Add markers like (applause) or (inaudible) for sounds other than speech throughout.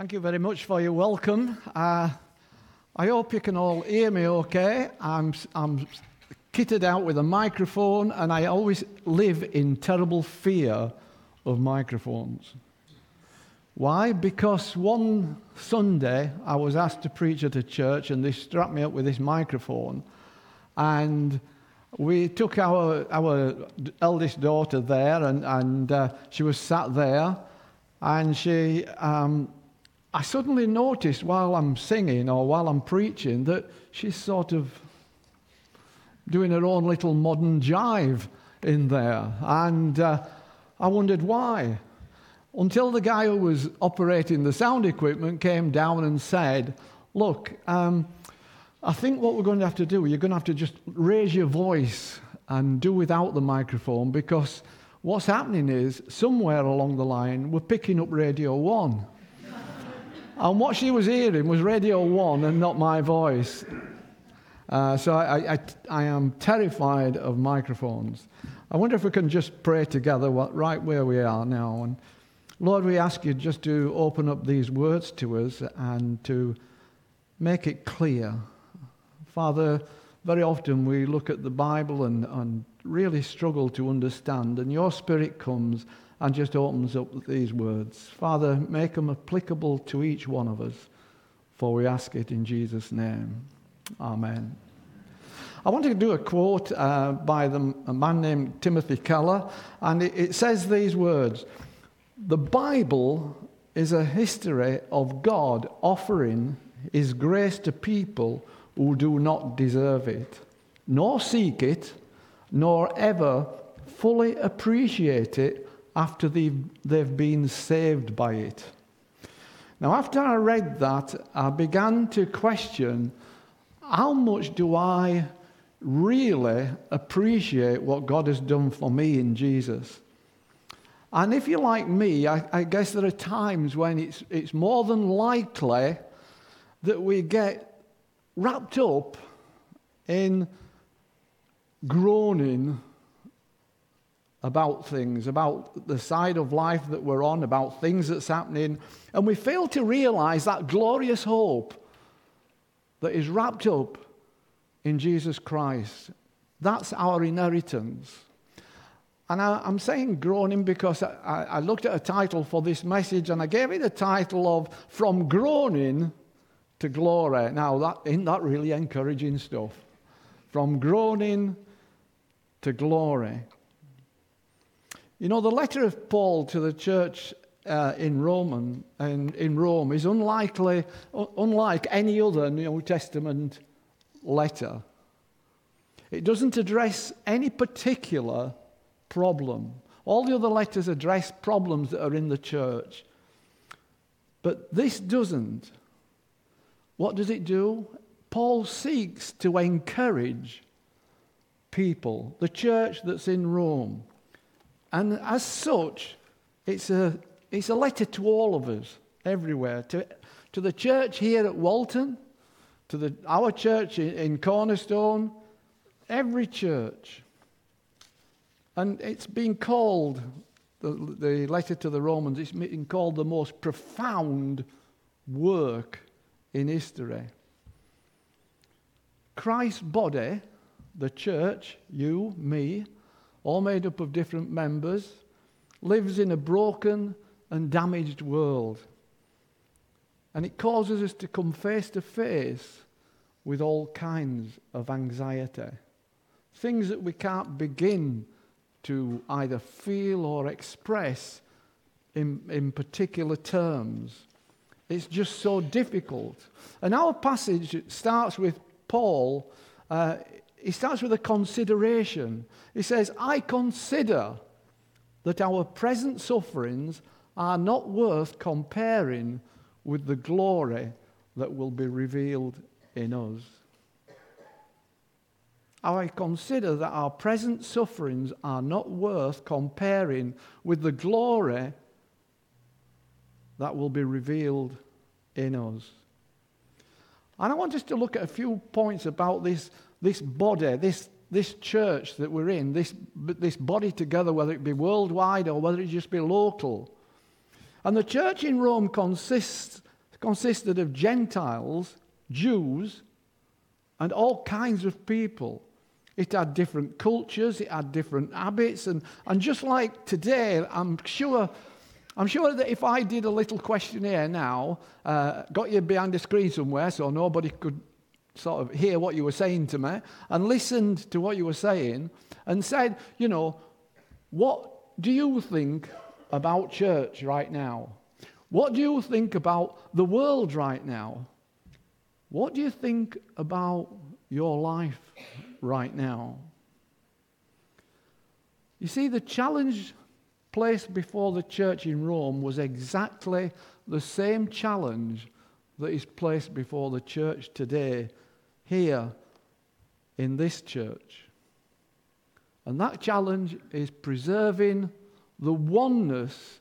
Thank you very much for your welcome. Uh, I hope you can all hear me okay. I'm, I'm kitted out with a microphone, and I always live in terrible fear of microphones. Why? Because one Sunday I was asked to preach at a church, and they strapped me up with this microphone. And we took our, our eldest daughter there, and, and uh, she was sat there. And she, um, I suddenly noticed while I'm singing or while I'm preaching that she's sort of doing her own little modern jive in there. And uh, I wondered why. Until the guy who was operating the sound equipment came down and said, Look, um, I think what we're going to have to do, you're going to have to just raise your voice and do without the microphone because what's happening is somewhere along the line we're picking up Radio 1. And what she was hearing was Radio 1 and not my voice. Uh, so I, I, I, am terrified of microphones. I wonder if we can just pray together what, right where we are now. And Lord, we ask you just to open up these words to us and to make it clear Father, very often we look at the Bible and, and really struggle to understand, and your Spirit comes and just opens up these words. Father, make them applicable to each one of us, for we ask it in Jesus' name. Amen. I want to do a quote uh, by the, a man named Timothy Keller, and it, it says these words The Bible is a history of God offering His grace to people who do not deserve it, nor seek it, nor ever fully appreciate it after they've, they've been saved by it. Now, after I read that, I began to question how much do I really appreciate what God has done for me in Jesus? And if you're like me, I, I guess there are times when it's, it's more than likely that we get wrapped up in groaning about things, about the side of life that we're on, about things that's happening, and we fail to realize that glorious hope that is wrapped up in Jesus Christ. That's our inheritance. And I, am saying groaning because I, I looked at a title for this message and I gave it the title of From Groaning to glory. Now, that, isn't that really encouraging stuff? From groaning to glory. You know, the letter of Paul to the church uh, in Roman in Rome is unlikely, unlike any other New Testament letter. It doesn't address any particular problem. All the other letters address problems that are in the church. But this doesn't. What does it do? Paul seeks to encourage people, the church that's in Rome. And as such, it's a, it's a letter to all of us, everywhere. To, to the church here at Walton, to the, our church in, Cornerstone, every church. And it's been called, the, the letter to the Romans, it's been called the most profound work in history. Christ's body, the church, you, me, all made up of different members, lives in a broken and damaged world. And it causes us to come face to face with all kinds of anxiety. Things that we can't begin to either feel or express in, in particular terms. It's just so difficult. And our passage starts with Paul. Uh, he starts with a consideration. He says, I consider that our present sufferings are not worth comparing with the glory that will be revealed in us. I consider that our present sufferings are not worth comparing with the glory that will be revealed in us. And I want us to look at a few points about this, this body, this, this church that we're in, this, this body together, whether it be worldwide or whether it just be local. And the church in Rome consists consisted of Gentiles, Jews, and all kinds of people. It had different cultures, it had different habits, and, and just like today, I'm sure, I'm sure that if I did a little questionnaire now, uh, got you behind the screen somewhere so nobody could sort of hear what you were saying to me, and listened to what you were saying, and said, you know, what do you think about church right now? What do you think about the world right now? What do you think about your life right now? You see, the challenge placed before the church in Rome was exactly the same challenge that is placed before the church today here in this church. And that challenge is preserving the oneness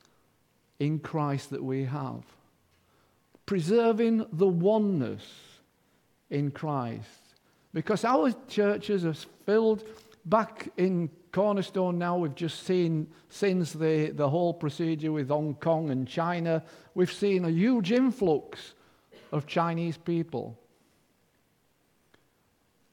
in Christ that we have. Preserving the oneness in Christ. Because our churches are filled back in Cornerstone now, we've just seen since the, the whole procedure with Hong Kong and China, we've seen a huge influx of Chinese people.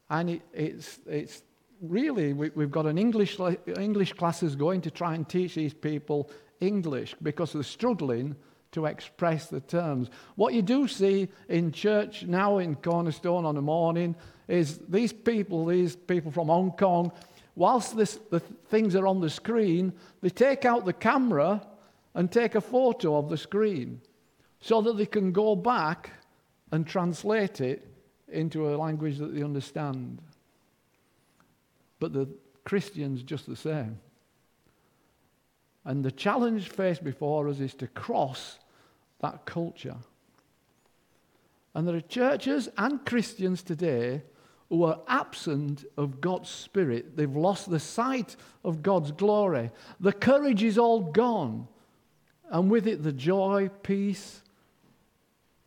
And it, it's, it's really, we, have got an English, English classes going to try and teach these people English because they're struggling to express the terms. What you do see in church now in Cornerstone on a morning is these people, these people from Hong Kong, whilst this, the things are on the screen, they take out the camera and take a photo of the screen so that they can go back and translate it into a language that they understand. But the Christians just the same. And the challenge faced before us is to cross that culture. And there are churches and Christians today who are absent of God's Spirit. They've lost the sight of God's glory. The courage is all gone. And with it, the joy, peace,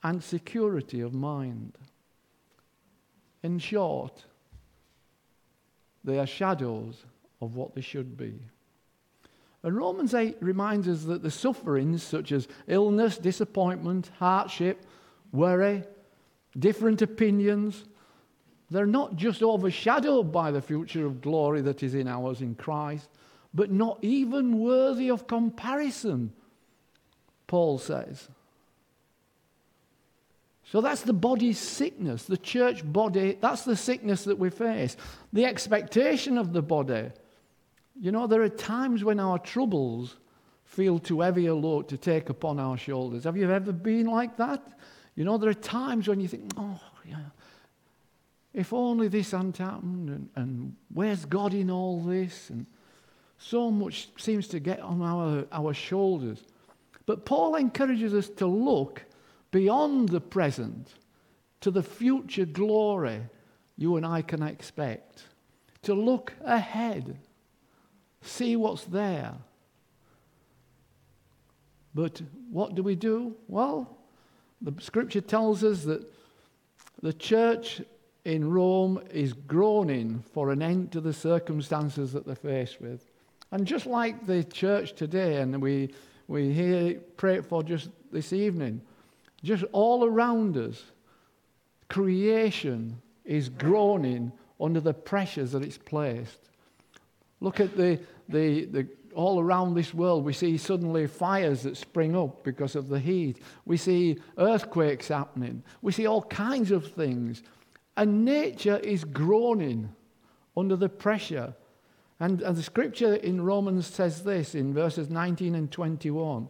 and security of mind. In short, they are shadows of what they should be. And Romans 8 reminds us that the sufferings such as illness, disappointment, hardship, worry, different opinions, they're not just overshadowed by the future of glory that is in ours in Christ, but not even worthy of comparison, Paul says. So that's the body's sickness, the church body, that's the sickness that we face. The expectation of the body. You know, there are times when our troubles feel too heavy a load to take upon our shoulders. Have you ever been like that? You know, there are times when you think, oh, yeah, if only this hadn't happened, and, and where's God in all this? And so much seems to get on our, our shoulders. But Paul encourages us to look beyond the present to the future glory you and I can expect. To look ahead, see what's there. But what do we do? Well, the scripture tells us that the church in Rome is groaning for an end to the circumstances that they're faced with. And just like the church today, and we, we hear pray for just this evening, just all around us, creation is groaning under the pressures that it's placed. Look at the, the, the, all around this world. We see suddenly fires that spring up because of the heat. We see earthquakes happening. We see all kinds of things. And nature is groaning under the pressure. And, and the scripture in Romans says this in verses 19 and 21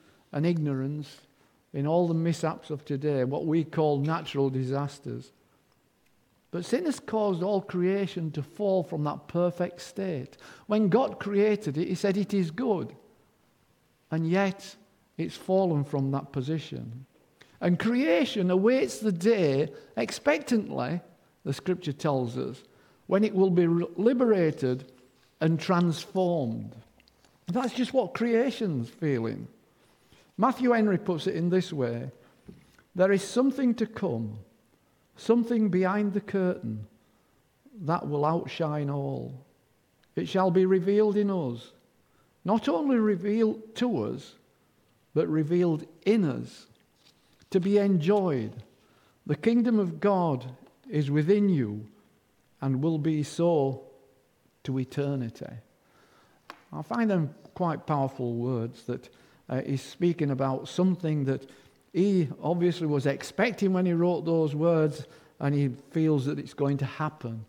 and ignorance in all the mishaps of today, what we call natural disasters. But sin has caused all creation to fall from that perfect state. When God created it, He said it is good. And yet, it's fallen from that position. And creation awaits the day expectantly, the scripture tells us, when it will be liberated and transformed. That's just what creation's feeling. Matthew Henry puts it in this way there is something to come, something behind the curtain that will outshine all. It shall be revealed in us, not only revealed to us, but revealed in us to be enjoyed. The kingdom of God is within you and will be so to eternity. I find them quite powerful words that uh, he's speaking about something that he obviously was expecting when he wrote those words and he feels that it's going to happen.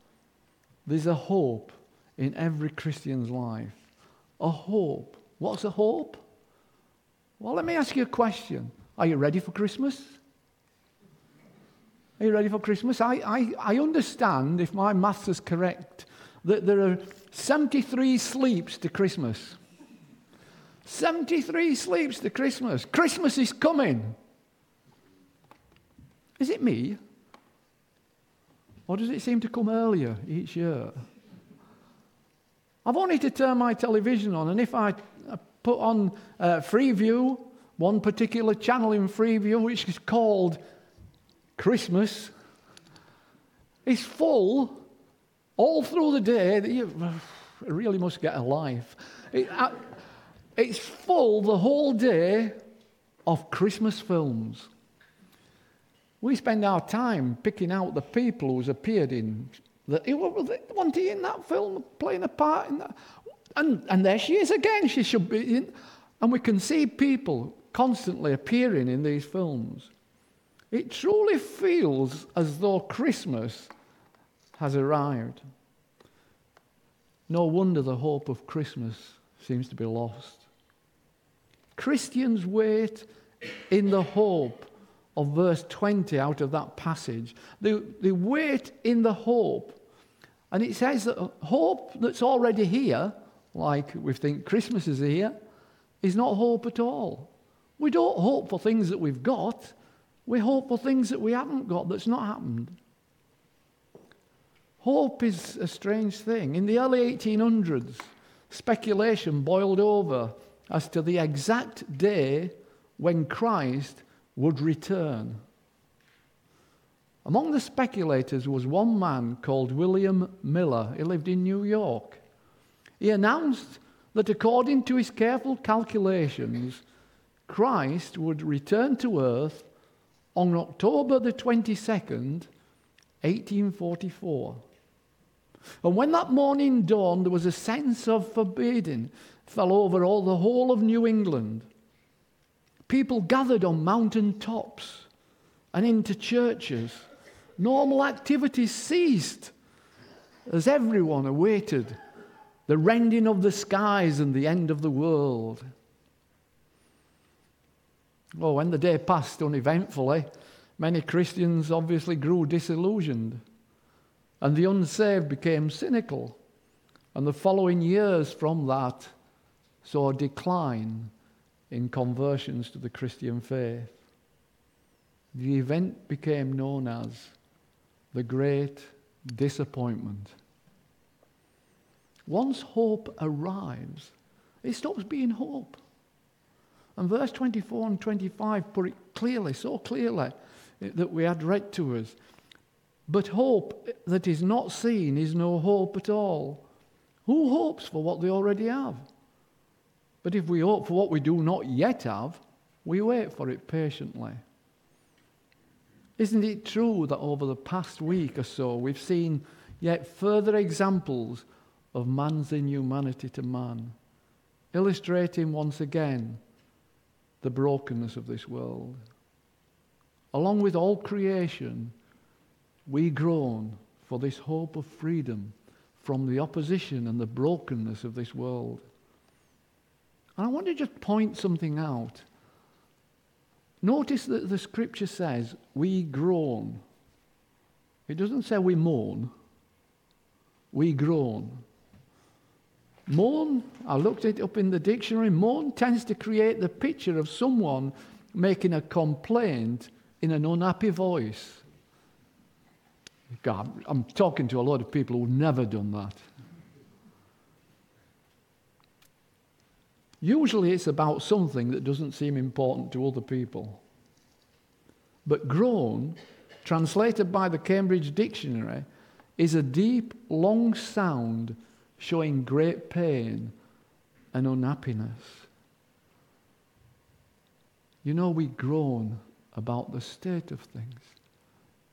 There's a hope in every Christian's life. A hope. What's a hope? Well, let me ask you a question. Are you ready for Christmas? Are you ready for Christmas? I, I, I understand, if my maths is correct, that there are 73 sleeps to Christmas. 73 sleeps to Christmas. Christmas is coming. Is it me? Or does it seem to come earlier each year? I've only to turn my television on, and if I put on uh, Freeview, one particular channel in Freeview, which is called Christmas, it's full all through the day. That you (sighs) really must get a life. It, uh, it's full the whole day of Christmas films. We spend our time picking out the people who's appeared in the, wasn't he in that film playing a part in that? And, and there she is again. She should be in. And we can see people constantly appearing in these films. It truly feels as though Christmas has arrived. No wonder the hope of Christmas seems to be lost. Christians wait in the hope of verse 20 out of that passage. They, they wait in the hope. And it says that hope that's already here, like we think Christmas is here, is not hope at all. We don't hope for things that we've got. We hope for things that we haven't got that's not happened. Hope is a strange thing. In the early 1800s, speculation boiled over as to the exact day when Christ would return. Among the speculators was one man called William Miller. He lived in New York. He announced that according to his careful calculations, Christ would return to earth on October the 22nd, 1844. And when that morning dawned, there was a sense of forbidding fell over all the whole of New England. People gathered on mountain tops and into churches. Normal activities ceased as everyone awaited the rending of the skies and the end of the world. Oh, when the day passed uneventfully, many Christians obviously grew disillusioned, and the unsaved became cynical. And the following years from that saw a decline in conversions to the Christian faith. The event became known as the Great Disappointment. Once hope arrives, it stops being hope. And verse 24 and 25 put it clearly, so clearly, that we had read to us. But hope that is not seen is no hope at all. Who hopes for what they already have? But if we hope for what we do not yet have, we wait for it patiently. Isn't it true that over the past week or so we've seen yet further examples of man's inhumanity to man, illustrating once again the brokenness of this world? Along with all creation, we groan for this hope of freedom from the opposition and the brokenness of this world. And I want to just point something out. Notice that the scripture says, we groan. It doesn't say we mourn. We groan. Mourn, I looked it up in the dictionary, mourn tends to create the picture of someone making a complaint in an unhappy voice. God, I'm talking to a lot of people who've never done that. Usually it's about something that doesn't seem important to other people. But groan, translated by the Cambridge Dictionary, is a deep, long sound showing great pain and unhappiness. You know, we groan about the state of things.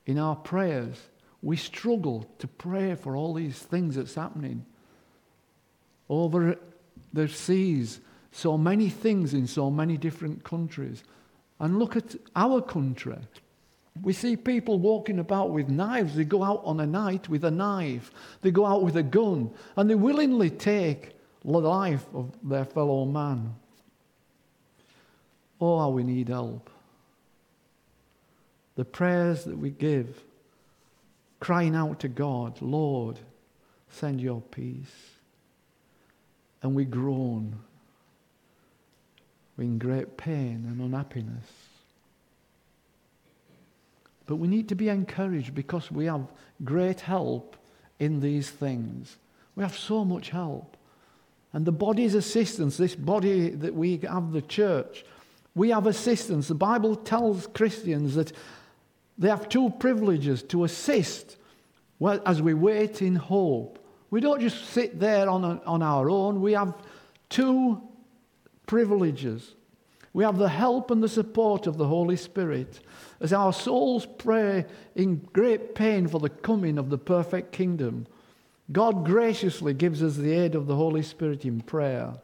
In our prayers, we struggle to pray for all these things that's happening. Over the seas, so many things in so many different countries. And look at our country. We see people walking about with knives. They go out on a night with a knife. They go out with a gun. And they willingly take the life of their fellow man. Oh, how we need help. The prayers that we give, crying out to God, Lord, send your peace. And we groan we in great pain and unhappiness. But we need to be encouraged because we have great help in these things. We have so much help. And the body's assistance, this body that we have, the church, we have assistance. The Bible tells Christians that they have two privileges to assist as we wait in hope. We don't just sit there on, a, on our own, we have two privileges. We have the help and the support of the Holy Spirit as our souls pray in great pain for the coming of the perfect kingdom. God graciously gives us the aid of the Holy Spirit in prayer.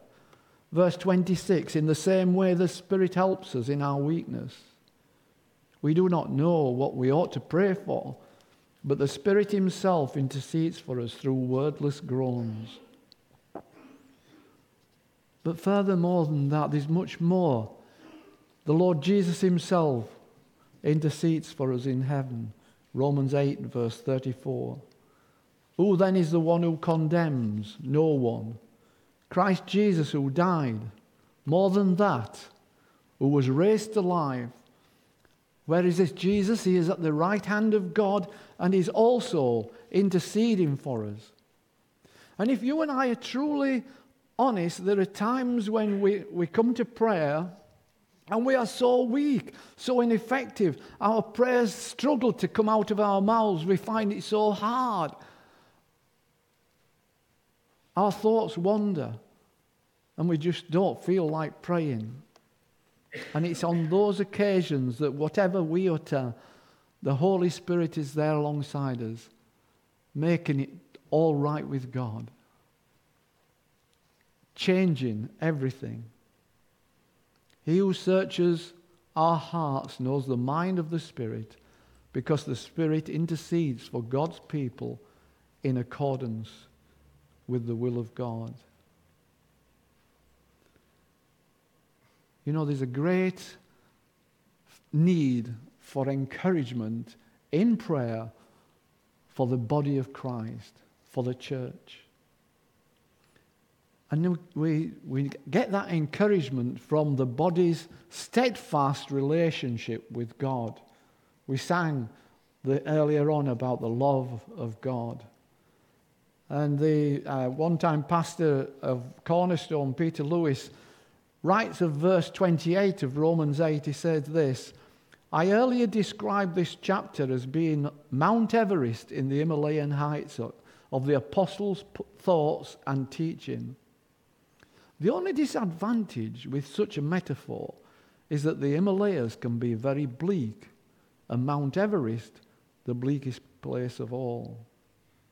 Verse 26 In the same way, the Spirit helps us in our weakness. We do not know what we ought to pray for, but the Spirit Himself intercedes for us through wordless groans. But furthermore than that, there's much more. The Lord Jesus Himself intercedes for us in heaven. Romans 8, verse 34. Who then is the one who condemns? No one. Christ Jesus, who died. More than that, who was raised to life. Where is this Jesus? He is at the right hand of God and he's also interceding for us. And if you and I are truly honest, there are times when we, we come to prayer and we are so weak, so ineffective. Our prayers struggle to come out of our mouths. We find it so hard. Our thoughts wander and we just don't feel like praying. And it's on those occasions that whatever we utter, the Holy Spirit is there alongside us, making it all right with God changing everything. He who searches our hearts knows the mind of the Spirit because the Spirit intercedes for God's people in accordance with the will of God. You know, there's a great need for encouragement in prayer for the body of Christ, for the church. And we, we get that encouragement from the body's steadfast relationship with God. We sang the, earlier on about the love of God. And the uh, one time pastor of Cornerstone, Peter Lewis, writes of verse 28 of Romans 8. He says this I earlier described this chapter as being Mount Everest in the Himalayan heights of the apostles' thoughts and teaching. The only disadvantage with such a metaphor is that the Himalayas can be very bleak, and Mount Everest, the bleakest place of all.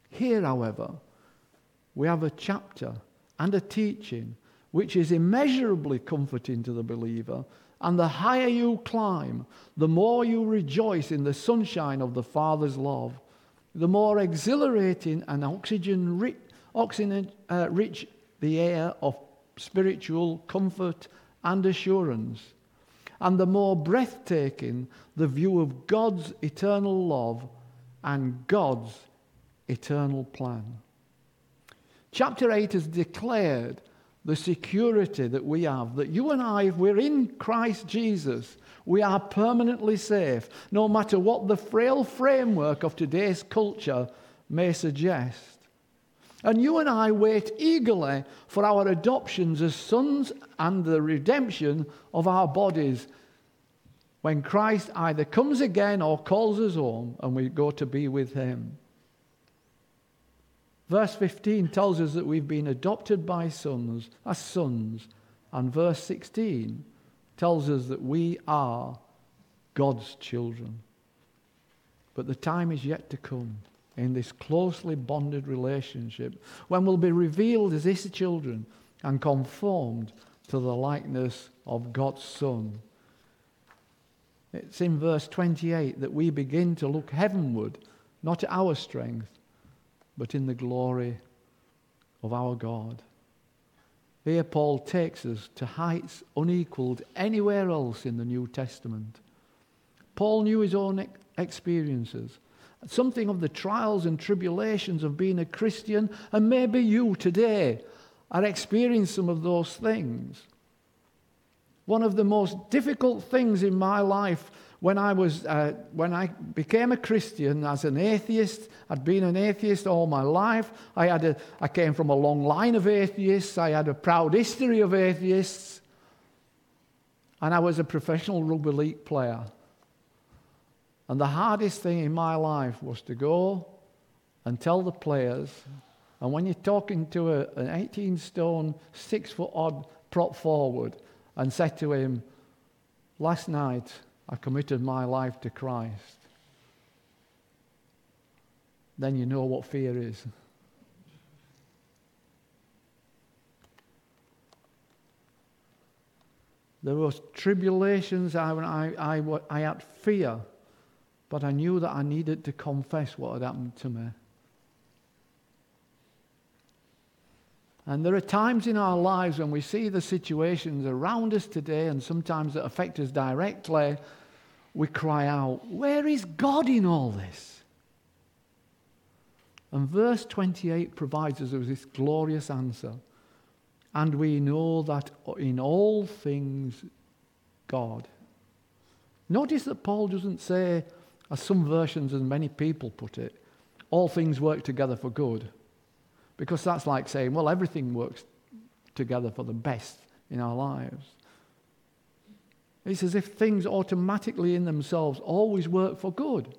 Here, however, we have a chapter and a teaching which is immeasurably comforting to the believer. And the higher you climb, the more you rejoice in the sunshine of the Father's love, the more exhilarating and oxygen rich, oxygen, uh, rich the air of spiritual comfort and assurance. And the more breathtaking the view of God's eternal love and God's eternal plan. Chapter 8 has declared the security that we have, that you and I, if we're in Christ Jesus, We are permanently safe, no matter what the frail framework of today's culture may suggest. And you and I wait eagerly for our adoptions as sons and the redemption of our bodies when Christ either comes again or calls us home and we go to be with him. Verse 15 tells us that we've been adopted by sons, as sons, and verse 16 tells us that we are God's children. But the time is yet to come in this closely bonded relationship when we'll be revealed as His children and conformed to the likeness of God's Son. It's in verse 28 that we begin to look heavenward, not at our strength, but in the glory of our God. Here, Paul takes us to heights unequaled anywhere else in the New Testament. Paul knew his own experiences, something of the trials and tribulations of being a Christian, and maybe you today are experiencing some of those things. One of the most difficult things in my life when I, was, uh, when I became a Christian as an atheist, I'd been an atheist all my life. I, had a, I came from a long line of atheists. I had a proud history of atheists. And I was a professional rugby league player. And the hardest thing in my life was to go and tell the players, and when you're talking to a, an 18 stone, six foot odd prop forward, and said to him, Last night I committed my life to Christ, then you know what fear is. There was tribulations, I, I, I, I had fear, but I knew that I needed to confess what had happened to me. And there are times in our lives when we see the situations around us today, and sometimes that affect us directly, we cry out, Where is God in all this? And verse 28 provides us with this glorious answer. And we know that in all things, God. Notice that Paul doesn't say, as some versions and many people put it, all things work together for good. Because that's like saying, well, everything works together for the best in our lives. It's as if things automatically in themselves always work for good.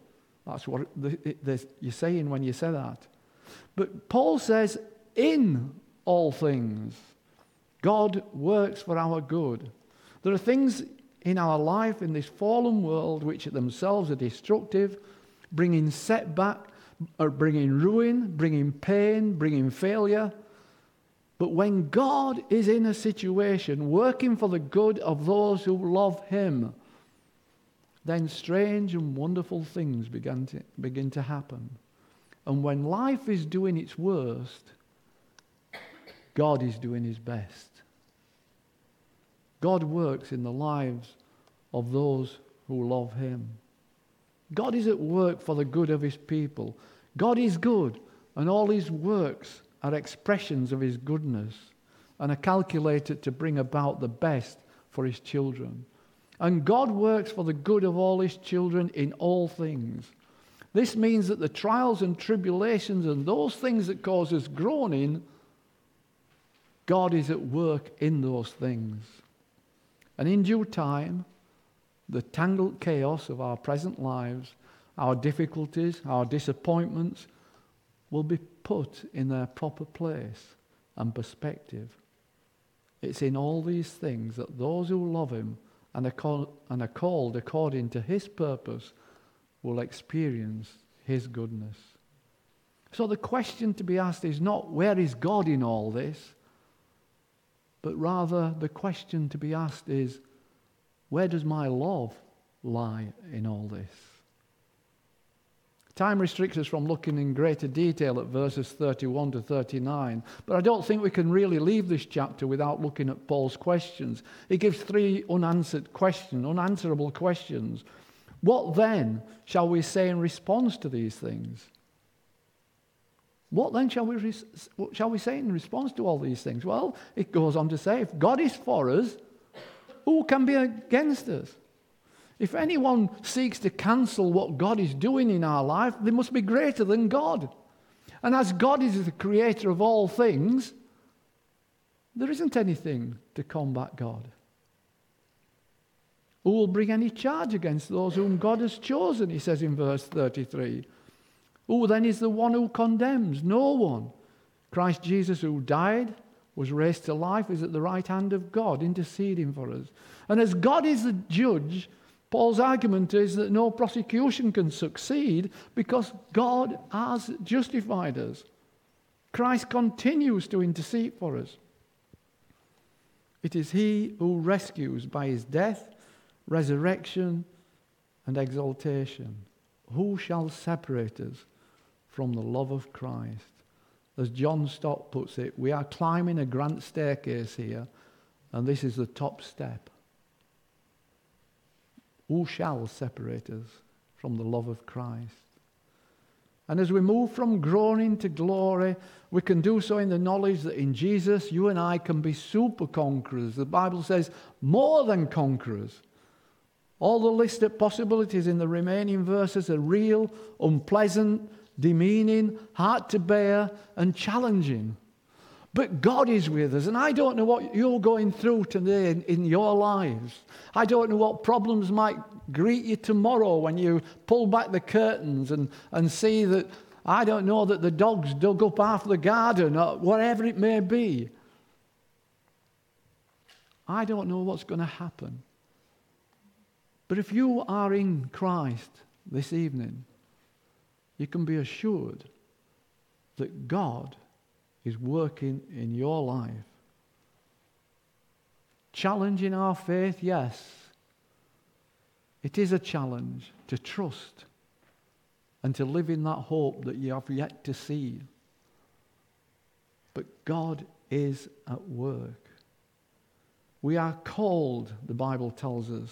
That's what the, the, you're saying when you say that. But Paul says, in all things, God works for our good. There are things in our life in this fallen world which themselves are destructive, bringing setback, or bringing ruin, bringing pain, bringing failure. But when God is in a situation working for the good of those who love Him, then strange and wonderful things begin to, begin to happen. And when life is doing its worst, God is doing His best. God works in the lives of those who love Him. God is at work for the good of his people. God is good, and all his works are expressions of his goodness and are calculated to bring about the best for his children. And God works for the good of all his children in all things. This means that the trials and tribulations and those things that cause us groaning, God is at work in those things. And in due time, the tangled chaos of our present lives, our difficulties, our disappointments, will be put in their proper place and perspective. It's in all these things that those who love Him and are, called, and are called according to His purpose will experience His goodness. So the question to be asked is not where is God in all this, but rather the question to be asked is where does my love lie in all this? Time restricts us from looking in greater detail at verses 31 to 39, but I don't think we can really leave this chapter without looking at Paul's questions. He gives three unanswered questions, unanswerable questions. What then shall we say in response to these things? What then shall we, shall we say in response to all these things? Well, it goes on to say, if God is for us, who can be against us? If anyone seeks to cancel what God is doing in our life, they must be greater than God. And as God is the creator of all things, there isn't anything to combat God. Who will bring any charge against those whom God has chosen? He says in verse 33. Who then is the one who condemns? No one. Christ Jesus, who died, was raised to life, is at the right hand of God, interceding for us. And as God is the judge, Paul's argument is that no prosecution can succeed because God has justified us. Christ continues to intercede for us. It is He who rescues by His death resurrection, and exaltation. Who shall separate us from the love of Christ? As John Stott puts it, we are climbing a grand staircase here, and this is the top step. Who shall separate us from the love of Christ? And as we move from groaning to glory, we can do so in the knowledge that in Jesus, you and I can be super conquerors. The Bible says, more than conquerors. All the list of possibilities in the remaining verses are real, unpleasant, demeaning, hard to bear, and challenging. But God is with us, and I don't know what you're going through today in, in, your lives. I don't know what problems might greet you tomorrow when you pull back the curtains and, and see that, I don't know, that the dogs dug up half the garden or whatever it may be. I don't know what's going to happen. But if you are in Christ this evening, you can be assured that God is working in your life. Challenging our faith, yes. It is a challenge to trust and to live in that hope that you have yet to see. But God is at work. We are called, the Bible tells us,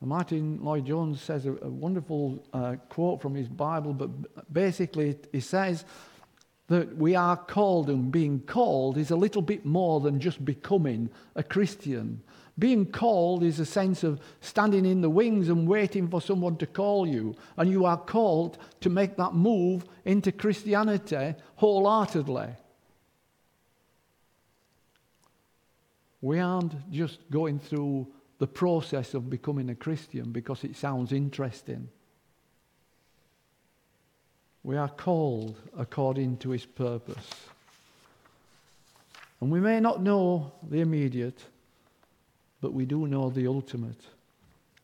Martyn Lloyd-Jones says a, a wonderful uh, quote from his Bible, but basically he says that we are called, and being called is a little bit more than just becoming a Christian. Being called is a sense of standing in the wings and waiting for someone to call you. And you are called to make that move into Christianity wholeheartedly. We aren't just going through the process of becoming a Christian because it sounds interesting. We are called according to his purpose. And we may not know the immediate, but we do know the ultimate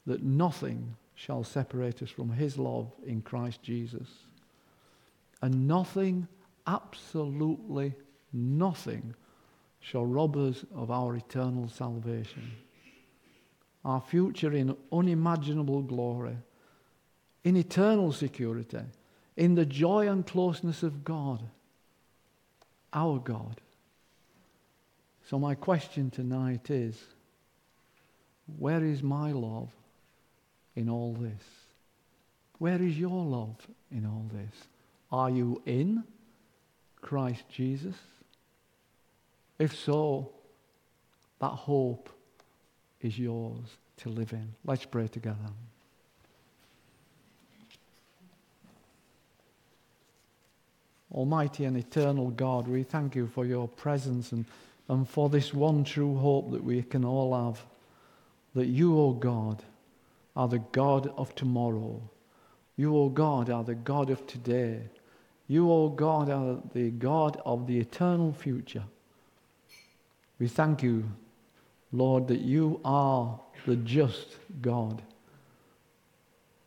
that nothing shall separate us from his love in Christ Jesus. And nothing, absolutely nothing, shall rob us of our eternal salvation our future in unimaginable glory, in eternal security, in the joy and closeness of God, our God. So, my question tonight is where is my love in all this? Where is your love in all this? Are you in Christ Jesus? If so, that hope is yours to live in. Let's pray together. Almighty and eternal God, we thank you for your presence and, and for this one true hope that we can all have that you, O oh God, are the God of tomorrow. You, O oh God, are the God of today. You, O oh God, are the God of the eternal future. We thank you Lord, that you are the just God.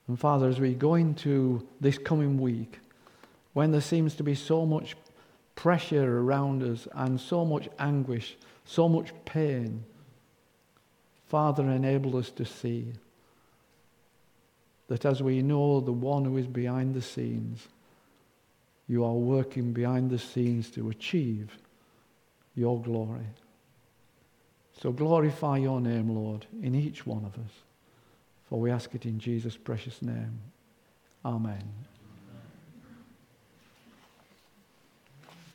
And Father, as we go into this coming week, when there seems to be so much pressure around us and so much anguish, so much pain, Father, enable us to see that as we know the one who is behind the scenes, you are working behind the scenes to achieve your glory. So glorify your name, Lord, in each one of us. For we ask it in Jesus' precious name. Amen.